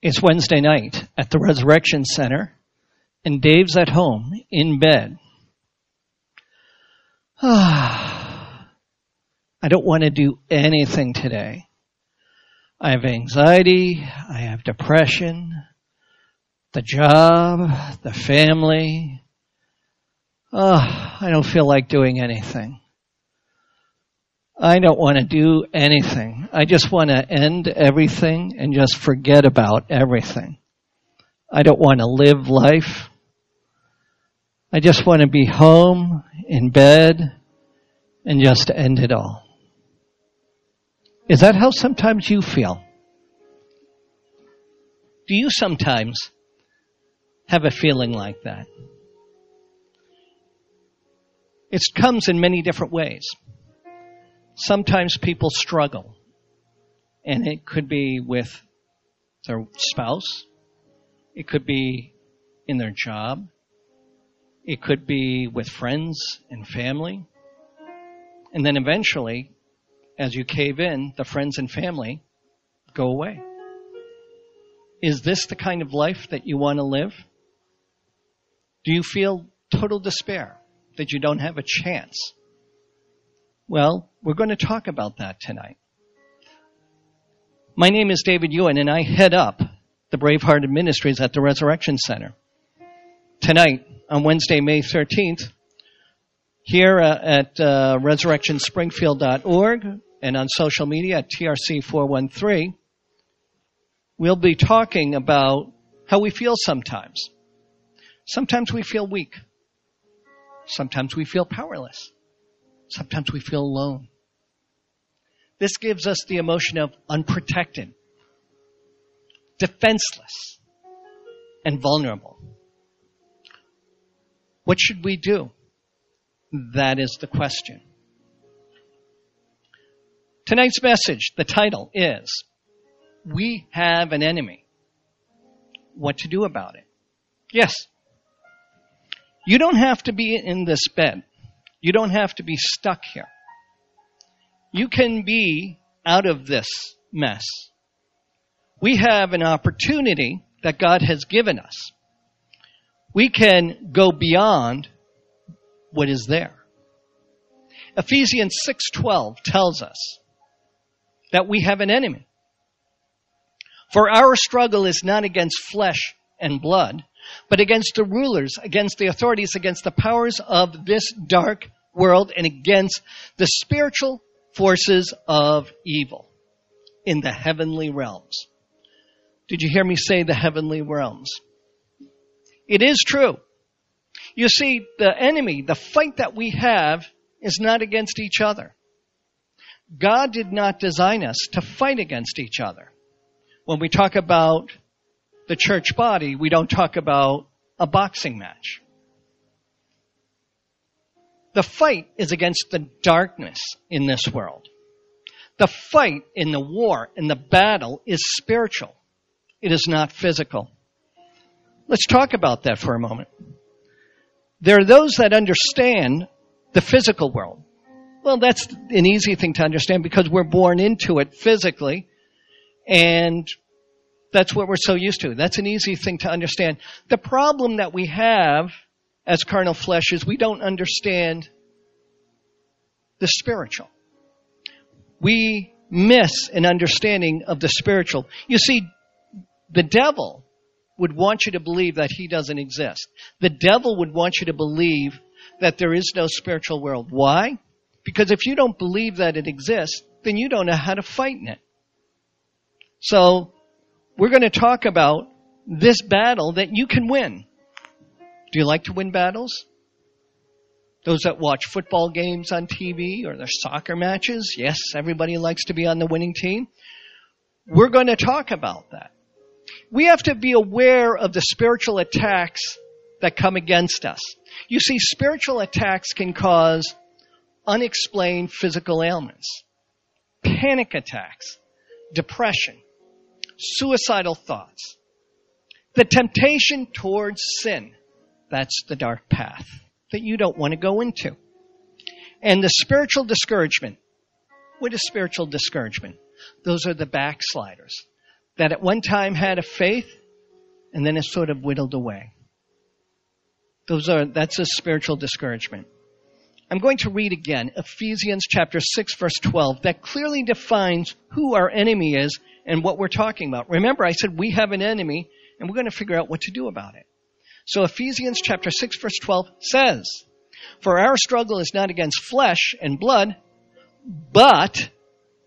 It's Wednesday night at the Resurrection Center, and Dave's at home in bed. I don't want to do anything today. I have anxiety, I have depression, the job, the family. Oh, I don't feel like doing anything. I don't want to do anything. I just want to end everything and just forget about everything. I don't want to live life. I just want to be home in bed and just end it all. Is that how sometimes you feel? Do you sometimes have a feeling like that? It comes in many different ways sometimes people struggle. And it could be with their spouse. It could be in their job. It could be with friends and family. And then eventually, as you cave in, the friends and family go away. Is this the kind of life that you want to live? Do you feel total despair that you don't have a chance well, we're going to talk about that tonight. My name is David Ewan, and I head up the Bravehearted Ministries at the Resurrection Center. Tonight, on Wednesday, May 13th, here uh, at uh, resurrectionspringfield.org and on social media at TRC413, we'll be talking about how we feel sometimes. Sometimes we feel weak. Sometimes we feel powerless. Sometimes we feel alone. This gives us the emotion of unprotected, defenseless, and vulnerable. What should we do? That is the question. Tonight's message, the title is We Have an Enemy. What to do about it? Yes. You don't have to be in this bed you don't have to be stuck here. You can be out of this mess. We have an opportunity that God has given us. We can go beyond what is there. Ephesians 6:12 tells us that we have an enemy. For our struggle is not against flesh and blood, but against the rulers, against the authorities, against the powers of this dark world, and against the spiritual forces of evil in the heavenly realms. Did you hear me say the heavenly realms? It is true. You see, the enemy, the fight that we have, is not against each other. God did not design us to fight against each other. When we talk about the church body, we don't talk about a boxing match. The fight is against the darkness in this world. The fight in the war, in the battle, is spiritual. It is not physical. Let's talk about that for a moment. There are those that understand the physical world. Well, that's an easy thing to understand because we're born into it physically and that's what we're so used to. That's an easy thing to understand. The problem that we have as carnal flesh is we don't understand the spiritual. We miss an understanding of the spiritual. You see, the devil would want you to believe that he doesn't exist. The devil would want you to believe that there is no spiritual world. Why? Because if you don't believe that it exists, then you don't know how to fight in it. So, we're going to talk about this battle that you can win. Do you like to win battles? Those that watch football games on TV or their soccer matches, yes, everybody likes to be on the winning team. We're going to talk about that. We have to be aware of the spiritual attacks that come against us. You see, spiritual attacks can cause unexplained physical ailments, panic attacks, depression, suicidal thoughts. The temptation towards sin, that's the dark path that you don't want to go into. And the spiritual discouragement. What is spiritual discouragement? Those are the backsliders. that at one time had a faith and then is sort of whittled away. Those are, that's a spiritual discouragement. I'm going to read again Ephesians chapter 6 verse 12 that clearly defines who our enemy is and what we're talking about. Remember I said we have an enemy and we're going to figure out what to do about it. So Ephesians chapter 6 verse 12 says, For our struggle is not against flesh and blood, but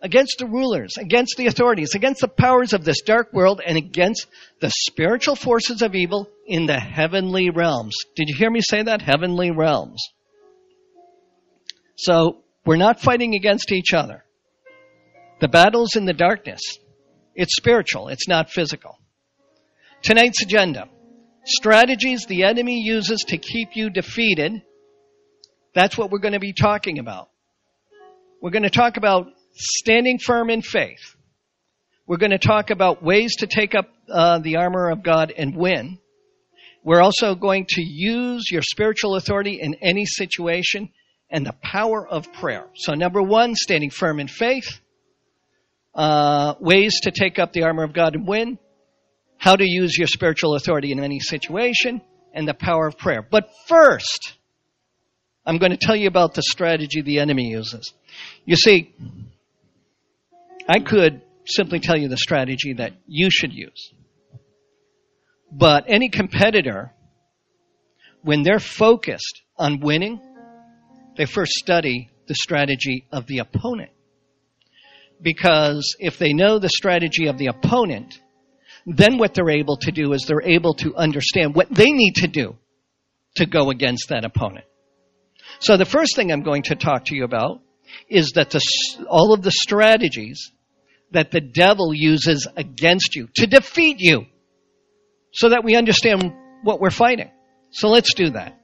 against the rulers, against the authorities, against the powers of this dark world, and against the spiritual forces of evil in the heavenly realms. Did you hear me say that? Heavenly realms. So, we're not fighting against each other. The battle's in the darkness. It's spiritual, it's not physical. Tonight's agenda. Strategies the enemy uses to keep you defeated. That's what we're going to be talking about. We're going to talk about standing firm in faith. We're going to talk about ways to take up uh, the armor of God and win. We're also going to use your spiritual authority in any situation and the power of prayer. So, number one, standing firm in faith. Uh, ways to take up the armor of God and win. How to use your spiritual authority in any situation and the power of prayer. But first, I'm going to tell you about the strategy the enemy uses. You see, I could simply tell you the strategy that you should use. But any competitor, when they're focused on winning, they first study the strategy of the opponent. Because if they know the strategy of the opponent, then what they're able to do is they're able to understand what they need to do to go against that opponent. So the first thing I'm going to talk to you about is that the, all of the strategies that the devil uses against you to defeat you so that we understand what we're fighting. So let's do that.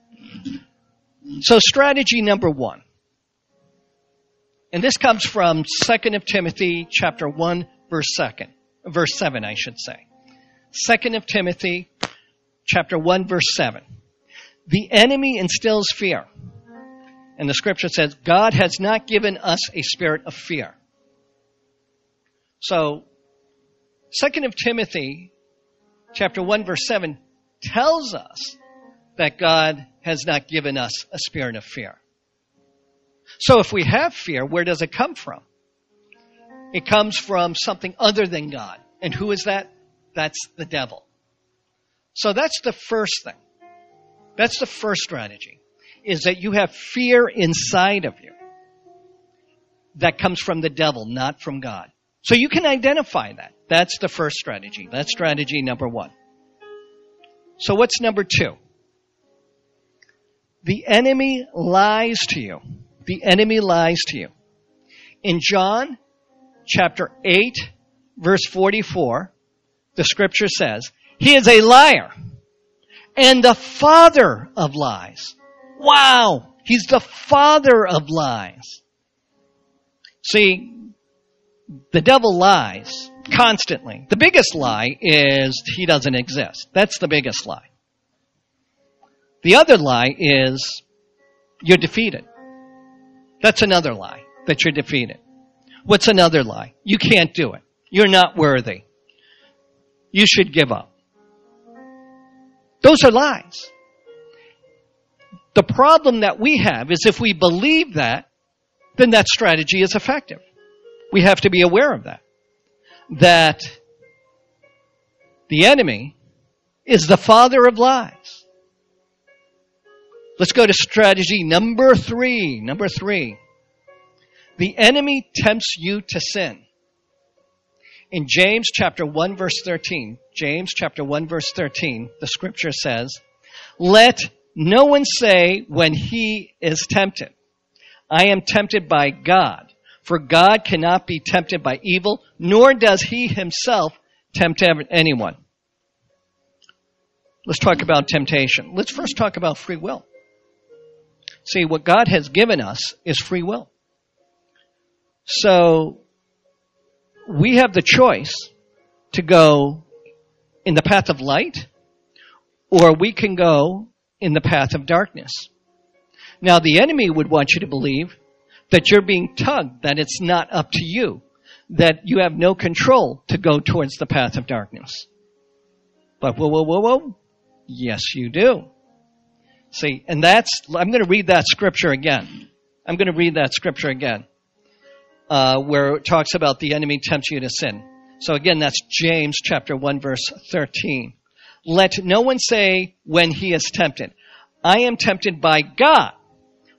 So strategy number one. And this comes from 2nd of Timothy chapter 1 verse 2nd, verse 7 I should say. 2nd of Timothy chapter 1 verse 7. The enemy instills fear. And the scripture says, God has not given us a spirit of fear. So, 2nd of Timothy, chapter 1 verse 7, tells us that God has not given us a spirit of fear. So if we have fear, where does it come from? It comes from something other than God. And who is that? That's the devil. So that's the first thing. That's the first strategy is that you have fear inside of you that comes from the devil, not from God. So you can identify that. That's the first strategy. That's strategy number one. So what's number two? The enemy lies to you. The enemy lies to you. In John chapter 8 verse 44, the scripture says, He is a liar and the father of lies. Wow! He's the father of lies. See, the devil lies constantly. The biggest lie is he doesn't exist. That's the biggest lie. The other lie is you're defeated. That's another lie, that you're defeated. What's another lie? You can't do it. You're not worthy. You should give up. Those are lies. The problem that we have is if we believe that, then that strategy is effective. We have to be aware of that. That the enemy is the father of lies. Let's go to strategy number three. Number three. The enemy tempts you to sin. In James chapter 1 verse 13, James chapter 1 verse 13, the scripture says, Let no one say when he is tempted, I am tempted by God. For God cannot be tempted by evil, nor does he himself tempt anyone. Let's talk about temptation. Let's first talk about free will. See, what God has given us is free will. So, we have the choice to go in the path of light, or we can go in the path of darkness. Now, the enemy would want you to believe that you're being tugged, that it's not up to you, that you have no control to go towards the path of darkness. But whoa, whoa, whoa, whoa. Yes, you do. See, and that's, I'm going to read that scripture again. I'm going to read that scripture again, uh, where it talks about the enemy tempts you to sin. So again, that's James chapter 1 verse 13. Let no one say when he is tempted, I am tempted by God.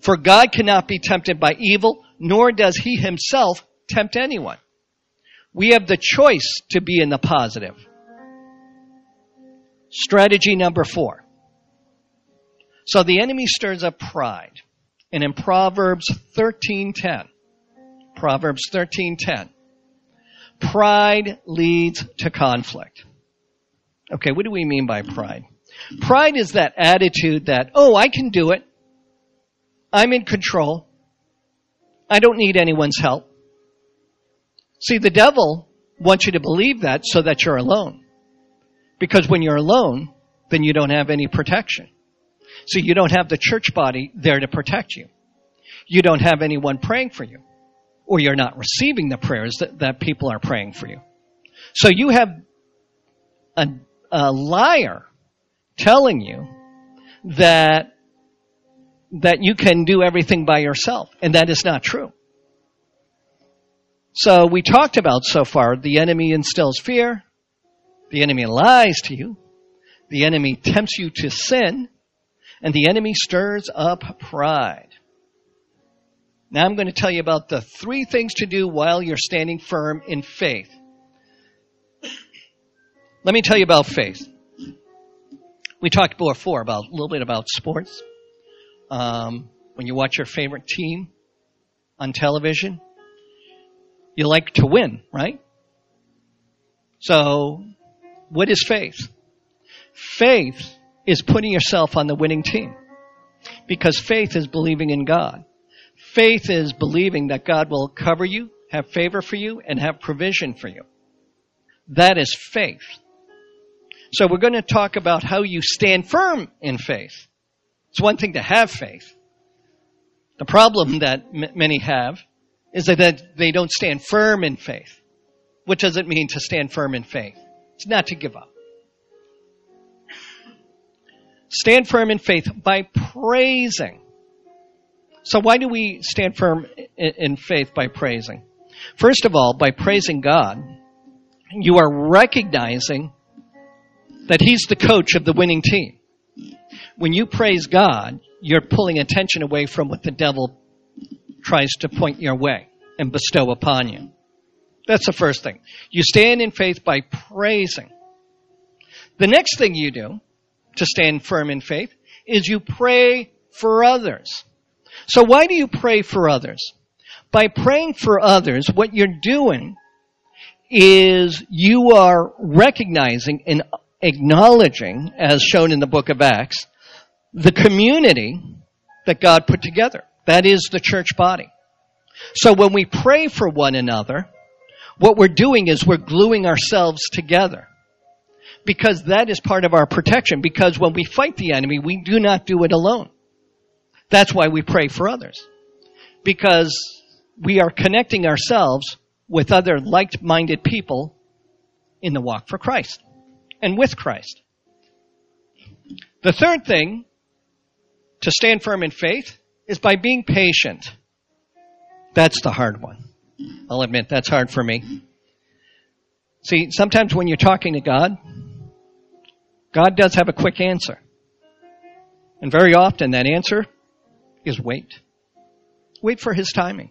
For God cannot be tempted by evil, nor does he himself tempt anyone. We have the choice to be in the positive. Strategy number four. So the enemy stirs up pride. And in Proverbs 13:10, Proverbs 13:10, pride leads to conflict. Okay, what do we mean by pride? Pride is that attitude that, oh, I can do it. I'm in control. I don't need anyone's help. See, the devil wants you to believe that so that you're alone. Because when you're alone, then you don't have any protection. So you don't have the church body there to protect you. You don't have anyone praying for you. Or you're not receiving the prayers that, that people are praying for you. So you have a, a liar telling you that that you can do everything by yourself, and that is not true. So we talked about so far the enemy instills fear, the enemy lies to you, the enemy tempts you to sin, and the enemy stirs up pride. Now I'm going to tell you about the three things to do while you're standing firm in faith. Let me tell you about faith. We talked before about a little bit about sports. Um, when you watch your favorite team on television, you like to win, right? So, what is faith? Faith is putting yourself on the winning team. Because faith is believing in God. Faith is believing that God will cover you, have favor for you, and have provision for you. That is faith. So we're going to talk about how you stand firm in faith. It's one thing to have faith. The problem that m- many have is that they don't stand firm in faith. What does it mean to stand firm in faith? It's not to give up. Stand firm in faith by praising. So why do we stand firm in faith by praising? First of all, by praising God, you are recognizing that He's the coach of the winning team. When you praise God, you're pulling attention away from what the devil tries to point your way and bestow upon you. That's the first thing. You stand in faith by praising. The next thing you do to stand firm in faith is you pray for others. So why do you pray for others? By praying for others, what you're doing is you are recognizing and acknowledging, as shown in the book of Acts, the community that God put together. That is the church body. So when we pray for one another, what we're doing is we're gluing ourselves together. Because that is part of our protection. Because when we fight the enemy, we do not do it alone. That's why we pray for others. Because we are connecting ourselves with other like-minded people in the walk for Christ and with Christ. The third thing to stand firm in faith is by being patient. That's the hard one. I'll admit that's hard for me. See, sometimes when you're talking to God, God does have a quick answer. And very often that answer is wait. Wait for His timing.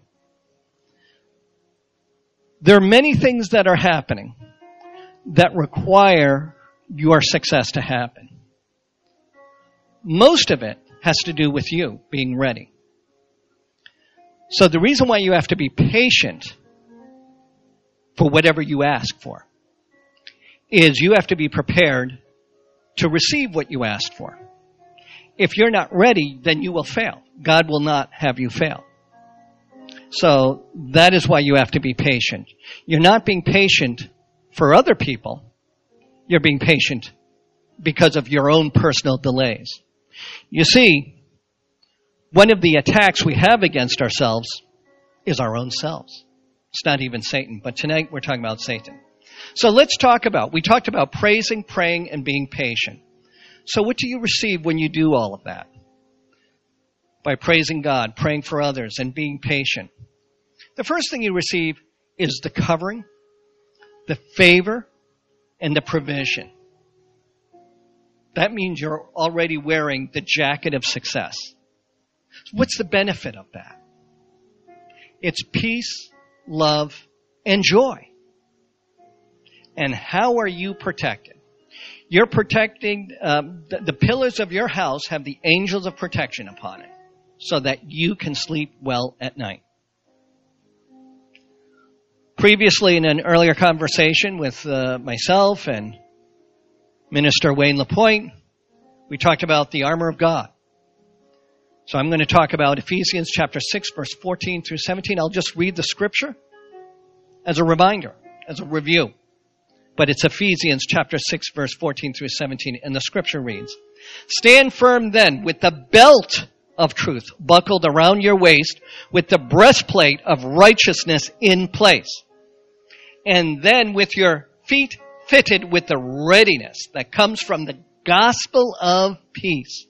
There are many things that are happening that require your success to happen. Most of it has to do with you being ready. So the reason why you have to be patient for whatever you ask for is you have to be prepared to receive what you asked for. If you're not ready, then you will fail. God will not have you fail. So that is why you have to be patient. You're not being patient for other people. You're being patient because of your own personal delays. You see, one of the attacks we have against ourselves is our own selves. It's not even Satan, but tonight we're talking about Satan. So let's talk about, we talked about praising, praying, and being patient. So what do you receive when you do all of that? By praising God, praying for others, and being patient. The first thing you receive is the covering, the favor, and the provision. That means you're already wearing the jacket of success. What's the benefit of that? It's peace, love, and joy. And how are you protected? You're protecting, um, the, the pillars of your house have the angels of protection upon it so that you can sleep well at night. Previously, in an earlier conversation with uh, myself and Minister Wayne Lapointe, we talked about the armor of God. So I'm going to talk about Ephesians chapter 6 verse 14 through 17. I'll just read the scripture as a reminder, as a review. But it's Ephesians chapter 6 verse 14 through 17 and the scripture reads, Stand firm then with the belt of truth buckled around your waist with the breastplate of righteousness in place. And then with your feet fitted with the readiness that comes from the gospel of peace.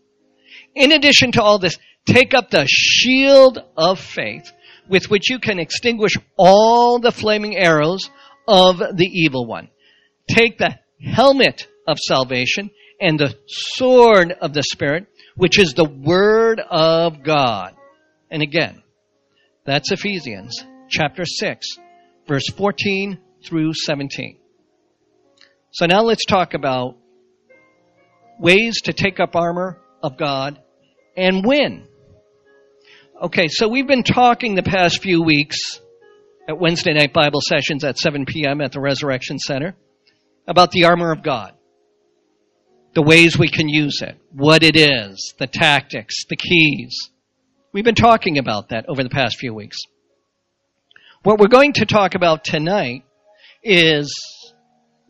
In addition to all this, take up the shield of faith with which you can extinguish all the flaming arrows of the evil one. Take the helmet of salvation and the sword of the Spirit, which is the Word of God. And again, that's Ephesians chapter 6, verse 14 through 17. So now let's talk about ways to take up armor of God and win. Okay, so we've been talking the past few weeks at Wednesday night Bible sessions at 7 p.m. at the Resurrection Center about the armor of God. The ways we can use it, what it is, the tactics, the keys. We've been talking about that over the past few weeks. What we're going to talk about tonight is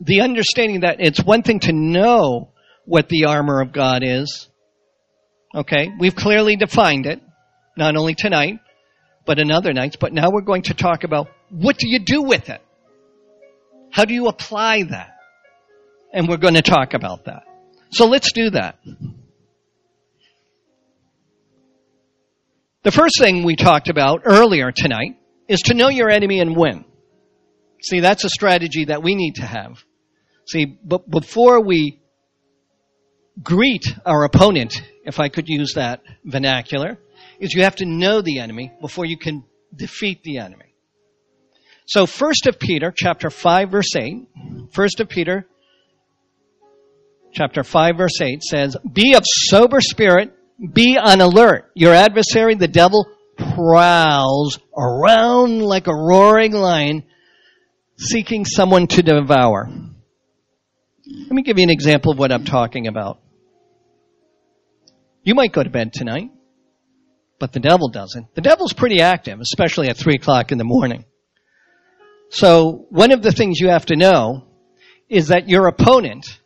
the understanding that it's one thing to know what the armor of God is. Okay, we've clearly defined it, not only tonight, but in other nights, but now we're going to talk about what do you do with it? How do you apply that? And we're going to talk about that. So let's do that. The first thing we talked about earlier tonight is to know your enemy and win. See, that's a strategy that we need to have. See, but before we greet our opponent, if I could use that vernacular, is you have to know the enemy before you can defeat the enemy. So first of Peter, chapter 5, verse 8, first of Peter, chapter 5, verse 8 says, Be of sober spirit, be on alert. Your adversary, the devil, prowls around like a roaring lion, seeking someone to devour. Let me give you an example of what I'm talking about. You might go to bed tonight, but the devil doesn't. The devil's pretty active, especially at 3 o'clock in the morning. So one of the things you have to know is that your opponent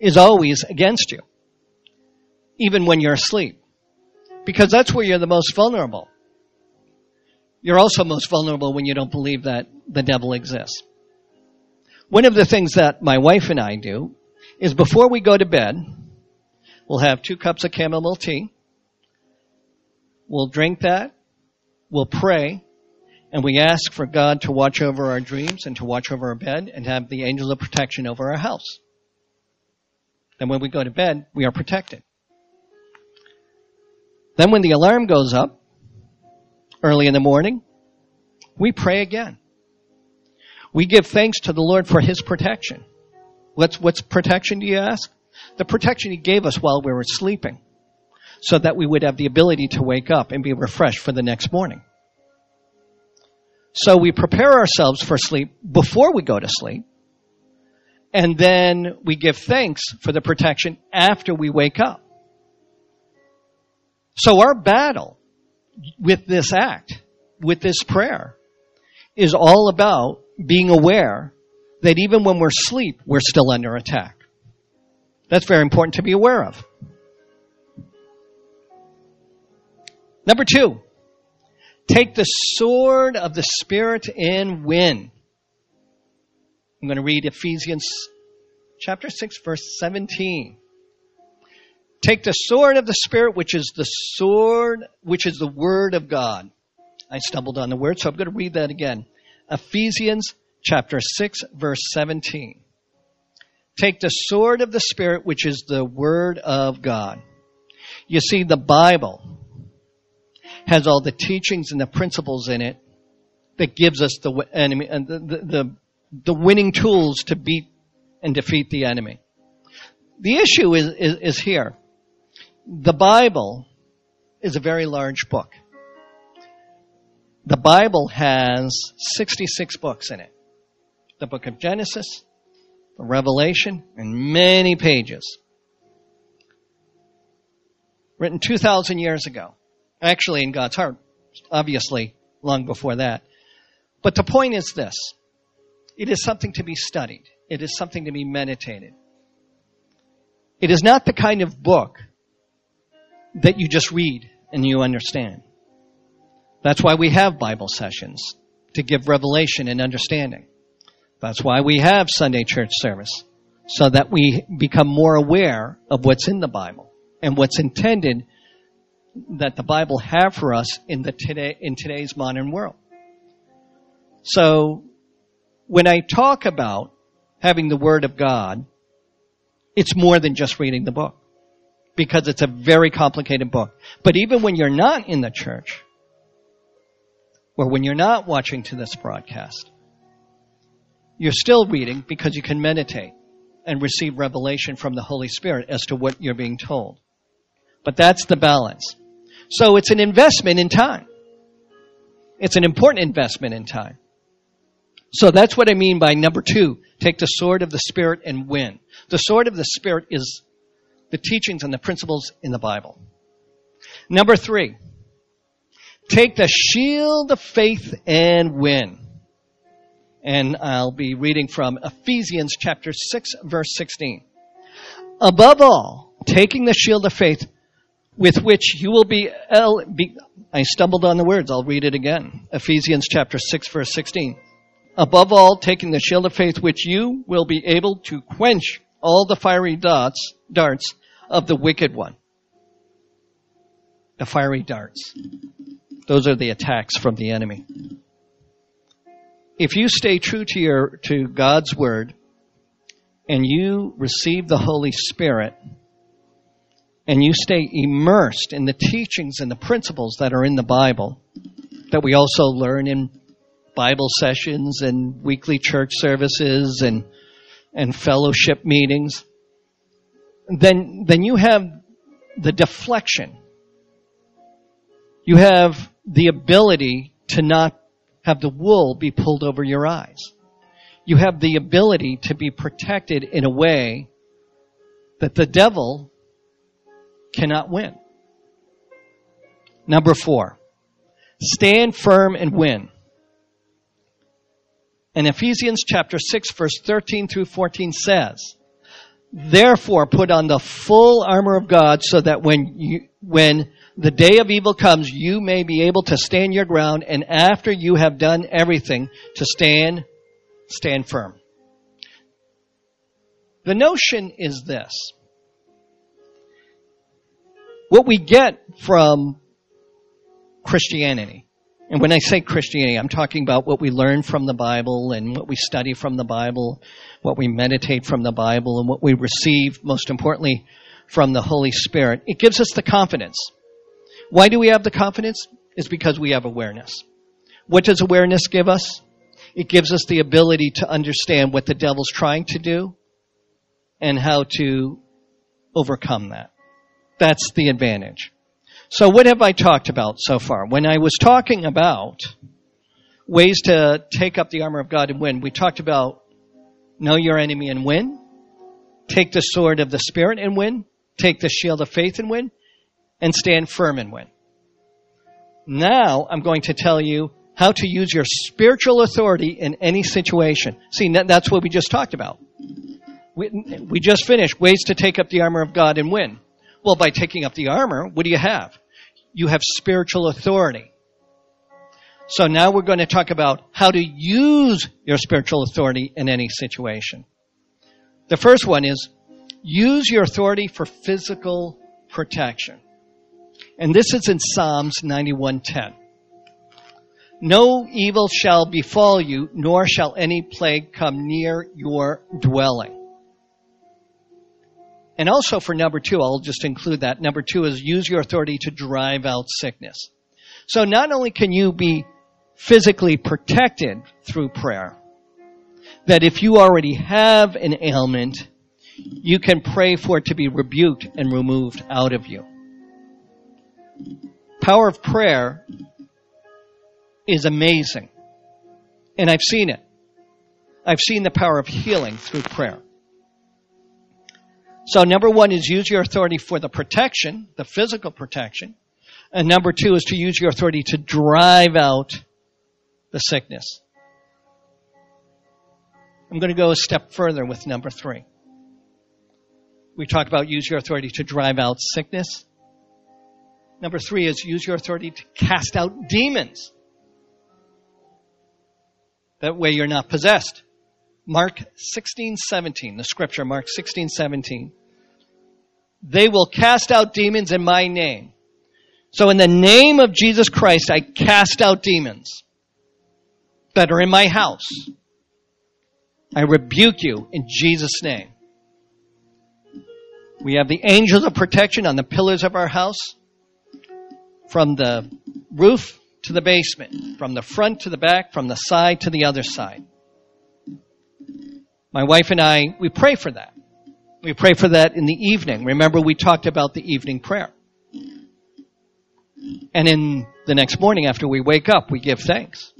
is always against you, even when you're asleep, because that's where you're the most vulnerable. You're also most vulnerable when you don't believe that the devil exists. One of the things that my wife and I do is before we go to bed, we'll have two cups of chamomile tea. We'll drink that. We'll pray. And we ask for God to watch over our dreams and to watch over our bed and have the angels of protection over our house. Then when we go to bed, we are protected. Then when the alarm goes up early in the morning, we pray again. We give thanks to the Lord for His protection. What's, what's protection, do you ask? The protection He gave us while we were sleeping so that we would have the ability to wake up and be refreshed for the next morning. So we prepare ourselves for sleep before we go to sleep. And then we give thanks for the protection after we wake up. So our battle with this act, with this prayer, is all about being aware that even when we're asleep, we're still under attack. That's very important to be aware of. Number two, Take the sword of the Spirit and win. I'm going to read Ephesians chapter 6, verse 17. Take the sword of the Spirit, which is the sword, which is the Word of God. I stumbled on the word, so I'm going to read that again. Ephesians chapter 6, verse 17. Take the sword of the Spirit, which is the Word of God. You see, the Bible has all the teachings and the principles in it that gives us the enemy and the, the, the, the winning tools to beat and defeat the enemy. The issue is, is, is here. The Bible is a very large book. The Bible has 66 books in it. The book of Genesis, the Revelation, and many pages. Written 2,000 years ago. Actually, in God's heart, obviously, long before that. But the point is this. It is something to be studied. It is something to be meditated. It is not the kind of book that you just read and you understand. That's why we have Bible sessions to give revelation and understanding. That's why we have Sunday church service so that we become more aware of what's in the Bible and what's intended that the Bible have for us in the today in today's modern world. So when I talk about having the Word of God, it's more than just reading the book because it's a very complicated book. But even when you're not in the church, or when you're not watching to this broadcast, you're still reading because you can meditate and receive revelation from the Holy Spirit as to what you're being told. But that's the balance. So it's an investment in time. It's an important investment in time. So that's what I mean by number two, take the sword of the Spirit and win. The sword of the Spirit is the teachings and the principles in the Bible. Number three, take the shield of faith and win. And I'll be reading from Ephesians chapter 6 verse 16. Above all, taking the shield of faith with which you will be, I stumbled on the words. I'll read it again. Ephesians chapter 6 verse 16 Above all, taking the shield of faith, which you will be able to quench all the fiery darts, darts of the wicked one. The fiery darts. Those are the attacks from the enemy. If you stay true to your, to God's word, and you receive the Holy Spirit, and you stay immersed in the teachings and the principles that are in the Bible, that we also learn in Bible sessions and weekly church services and, and fellowship meetings, then, then you have the deflection. You have the ability to not have the wool be pulled over your eyes. You have the ability to be protected in a way that the devil cannot win. Number four, stand firm and win. And Ephesians chapter 6 verse 13 through 14 says, Therefore put on the full armor of God so that when you, when the day of evil comes, you may be able to stand your ground and after you have done everything to stand, stand firm. The notion is this. What we get from Christianity and when I say Christianity, I'm talking about what we learn from the Bible and what we study from the Bible, what we meditate from the Bible, and what we receive, most importantly, from the Holy Spirit. It gives us the confidence. Why do we have the confidence? It's because we have awareness. What does awareness give us? It gives us the ability to understand what the devil's trying to do and how to overcome that. That's the advantage. So what have I talked about so far? When I was talking about ways to take up the armor of God and win, we talked about know your enemy and win, take the sword of the Spirit and win, take the shield of faith and win, and stand firm and win. Now I'm going to tell you how to use your spiritual authority in any situation. See, that's what we just talked about. We, we just finished ways to take up the armor of God and win. Well, by taking up the armor, what do you have? You have spiritual authority. So now we're going to talk about how to use your spiritual authority in any situation. The first one is use your authority for physical protection. And this is in Psalms 91:10. No evil shall befall you, nor shall any plague come near your dwelling. And also for number two, I'll just include that. Number two is use your authority to drive out sickness. So not only can you be physically protected through prayer. That if you already have an ailment, you can pray for it to be rebuked and removed out of you. Power of prayer is amazing. And I've seen it. I've seen the power of healing through prayer. So number one is use your authority for the protection, the physical protection. And number two is to use your authority to drive out the sickness. I'm going to go a step further with number three. We talk about use your authority to drive out sickness. Number three is use your authority to cast out demons. That way you're not possessed. Mark 16, 17, the scripture, Mark 16, 17. They will cast out demons in my name. So in the name of Jesus Christ, I cast out demons that are in my house. I rebuke you in Jesus' name. We have the angels of protection on the pillars of our house, from the roof to the basement, from the front to the back, from the side to the other side. My wife and I, we pray for that. We pray for that in the evening. Remember, we talked about the evening prayer. And in the next morning after we wake up, we give thanks.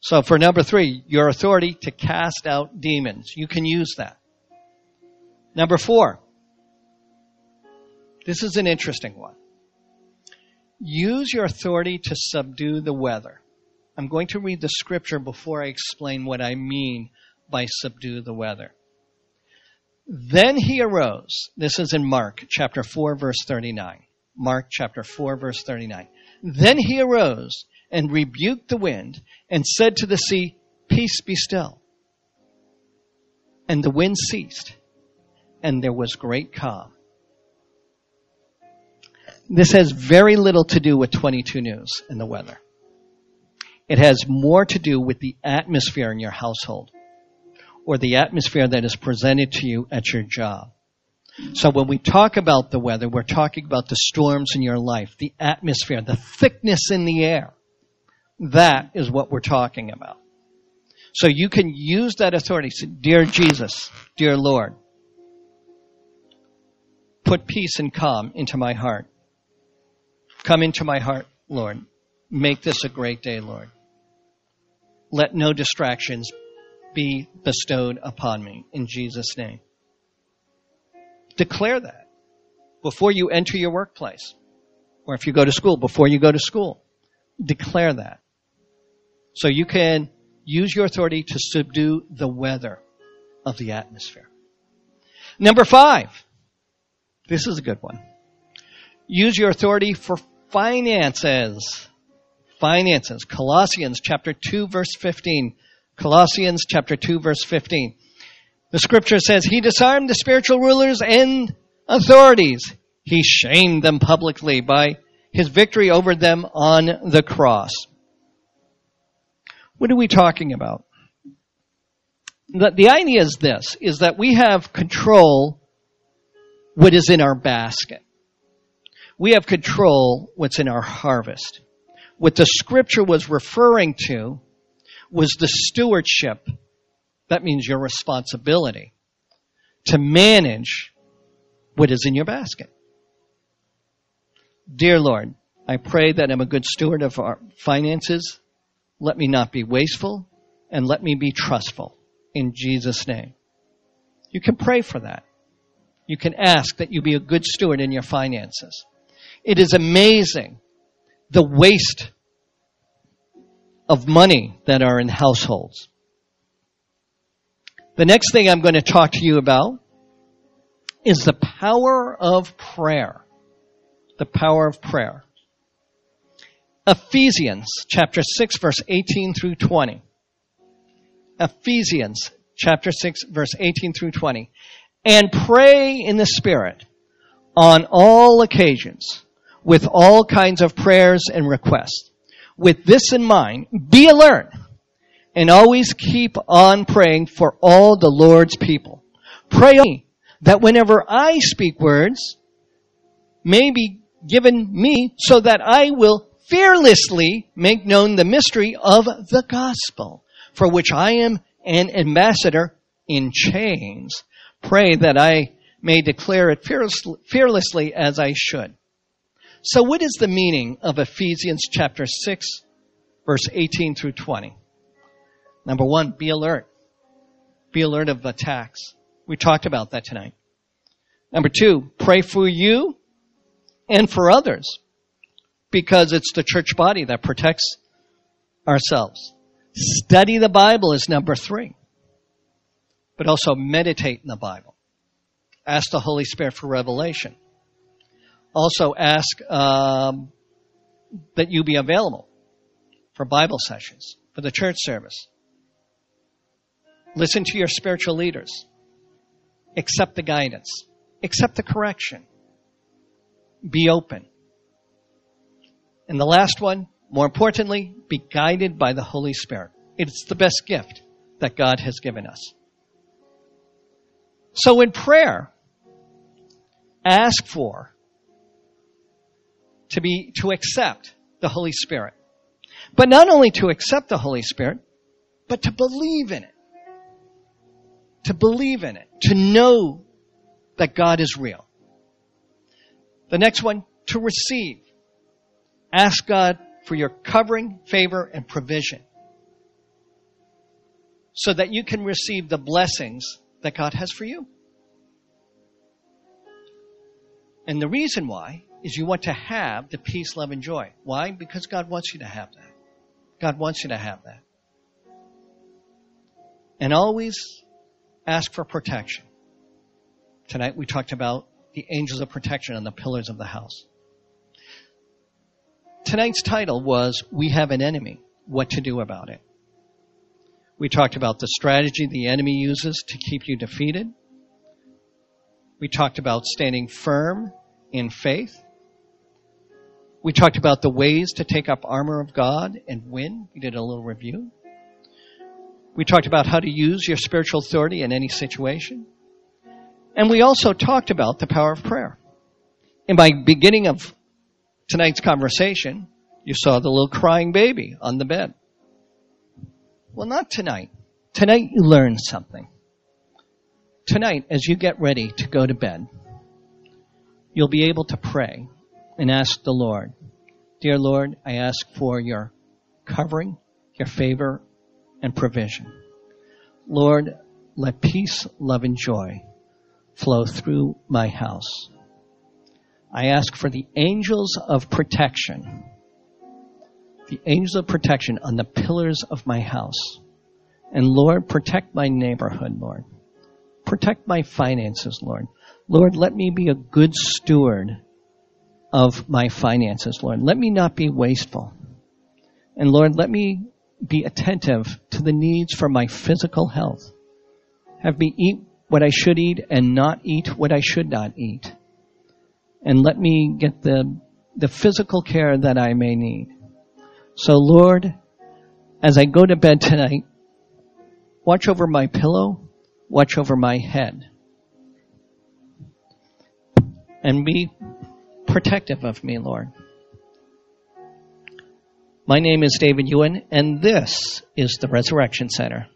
So for number three, your authority to cast out demons. You can use that. Number four. This is an interesting one. Use your authority to subdue the weather. I'm going to read the scripture before I explain what I mean by subdue the weather. Then he arose. This is in Mark chapter 4 verse 39. Mark chapter 4 verse 39. Then he arose and rebuked the wind and said to the sea, Peace be still. And the wind ceased, and there was great calm. This has very little to do with 22 News and the weather. It has more to do with the atmosphere in your household or the atmosphere that is presented to you at your job. So when we talk about the weather, we're talking about the storms in your life, the atmosphere, the thickness in the air. That is what we're talking about. So you can use that authority. Say, Dear Jesus, dear Lord, put peace and calm into my heart. Come into my heart, Lord. Make this a great day, Lord. Let no distractions be bestowed upon me in Jesus' name. Declare that before you enter your workplace or if you go to school, before you go to school. Declare that. So you can use your authority to subdue the weather of the atmosphere. Number five. This is a good one. Use your authority for finances. Finances. Colossians chapter 2 verse 15. Colossians chapter 2 verse 15. The scripture says, He disarmed the spiritual rulers and authorities. He shamed them publicly by his victory over them on the cross. What are we talking about? The, the idea is this, is that we have control what is in our basket. We have control what's in our harvest. What the scripture was referring to was the stewardship. That means your responsibility to manage what is in your basket. Dear Lord, I pray that I'm a good steward of our finances let me not be wasteful and let me be trustful in Jesus' name. You can pray for that. You can ask that you be a good steward in your finances. It is amazing the waste of money that are in households. The next thing I'm going to talk to you about is the power of prayer. The power of prayer. Ephesians chapter 6 verse 18 through 20. Ephesians chapter 6 verse 18 through 20. And pray in the Spirit on all occasions with all kinds of prayers and requests. With this in mind, be alert and always keep on praying for all the Lord's people. Pray that whenever I speak words may be given me so that I will fearlessly make known the mystery of the gospel for which I am an ambassador in chains. Pray that I may declare it fearlessly as I should. So what is the meaning of Ephesians chapter 6 verse 18 through 20? Number one, be alert. Be alert of attacks. We talked about that tonight. Number two, pray for you and for others because it's the church body that protects ourselves. Study the Bible is number three, but also meditate in the Bible. Ask the Holy Spirit for revelation. Also ask um, that you be available for Bible sessions, for the church service. Listen to your spiritual leaders. Accept the guidance. Accept the correction. Be open. And the last one, more importantly, be guided by the Holy Spirit. It's the best gift that God has given us. So in prayer, ask for to be, to accept the Holy Spirit. But not only to accept the Holy Spirit, but to believe in it to believe in it, to know that God is real. The next one, to receive. Ask God for your covering, favor, and provision so that you can receive the blessings that God has for you. And the reason why is you want to have the peace, love, and joy. Why? Because God wants you to have that. God wants you to have that. And always ask for protection. Tonight we talked about the angels of protection and the pillars of the house. Tonight's title was We Have an Enemy. What to do about it. We talked about the strategy the enemy uses to keep you defeated. We talked about standing firm in faith. We talked about the ways to take up armor of God and win. We did a little review. We talked about how to use your spiritual authority in any situation. And we also talked about the power of prayer. In my beginning of tonight's conversation, you saw the little crying baby on the bed. Well, not tonight. Tonight you learned something. Tonight, as you get ready to go to bed, you'll be able to pray and ask the Lord, Dear Lord, I ask for your covering, your favor, and provision. Lord, let peace, love, and joy flow through my house. I ask for the angels of protection, the angels of protection on the pillars of my house. And Lord, protect my neighborhood, Lord. Protect my finances, Lord. Lord, let me be a good steward of my finances, Lord. Let me not be wasteful. And Lord, let me be attentive to the needs for my physical health. Have me eat what I should eat and not eat what I should not eat. And let me get the, the physical care that I may need. So Lord, as I go to bed tonight, watch over my pillow, watch over my head, and be protective of me, Lord. My name is David Ewan, and this is the Resurrection Center.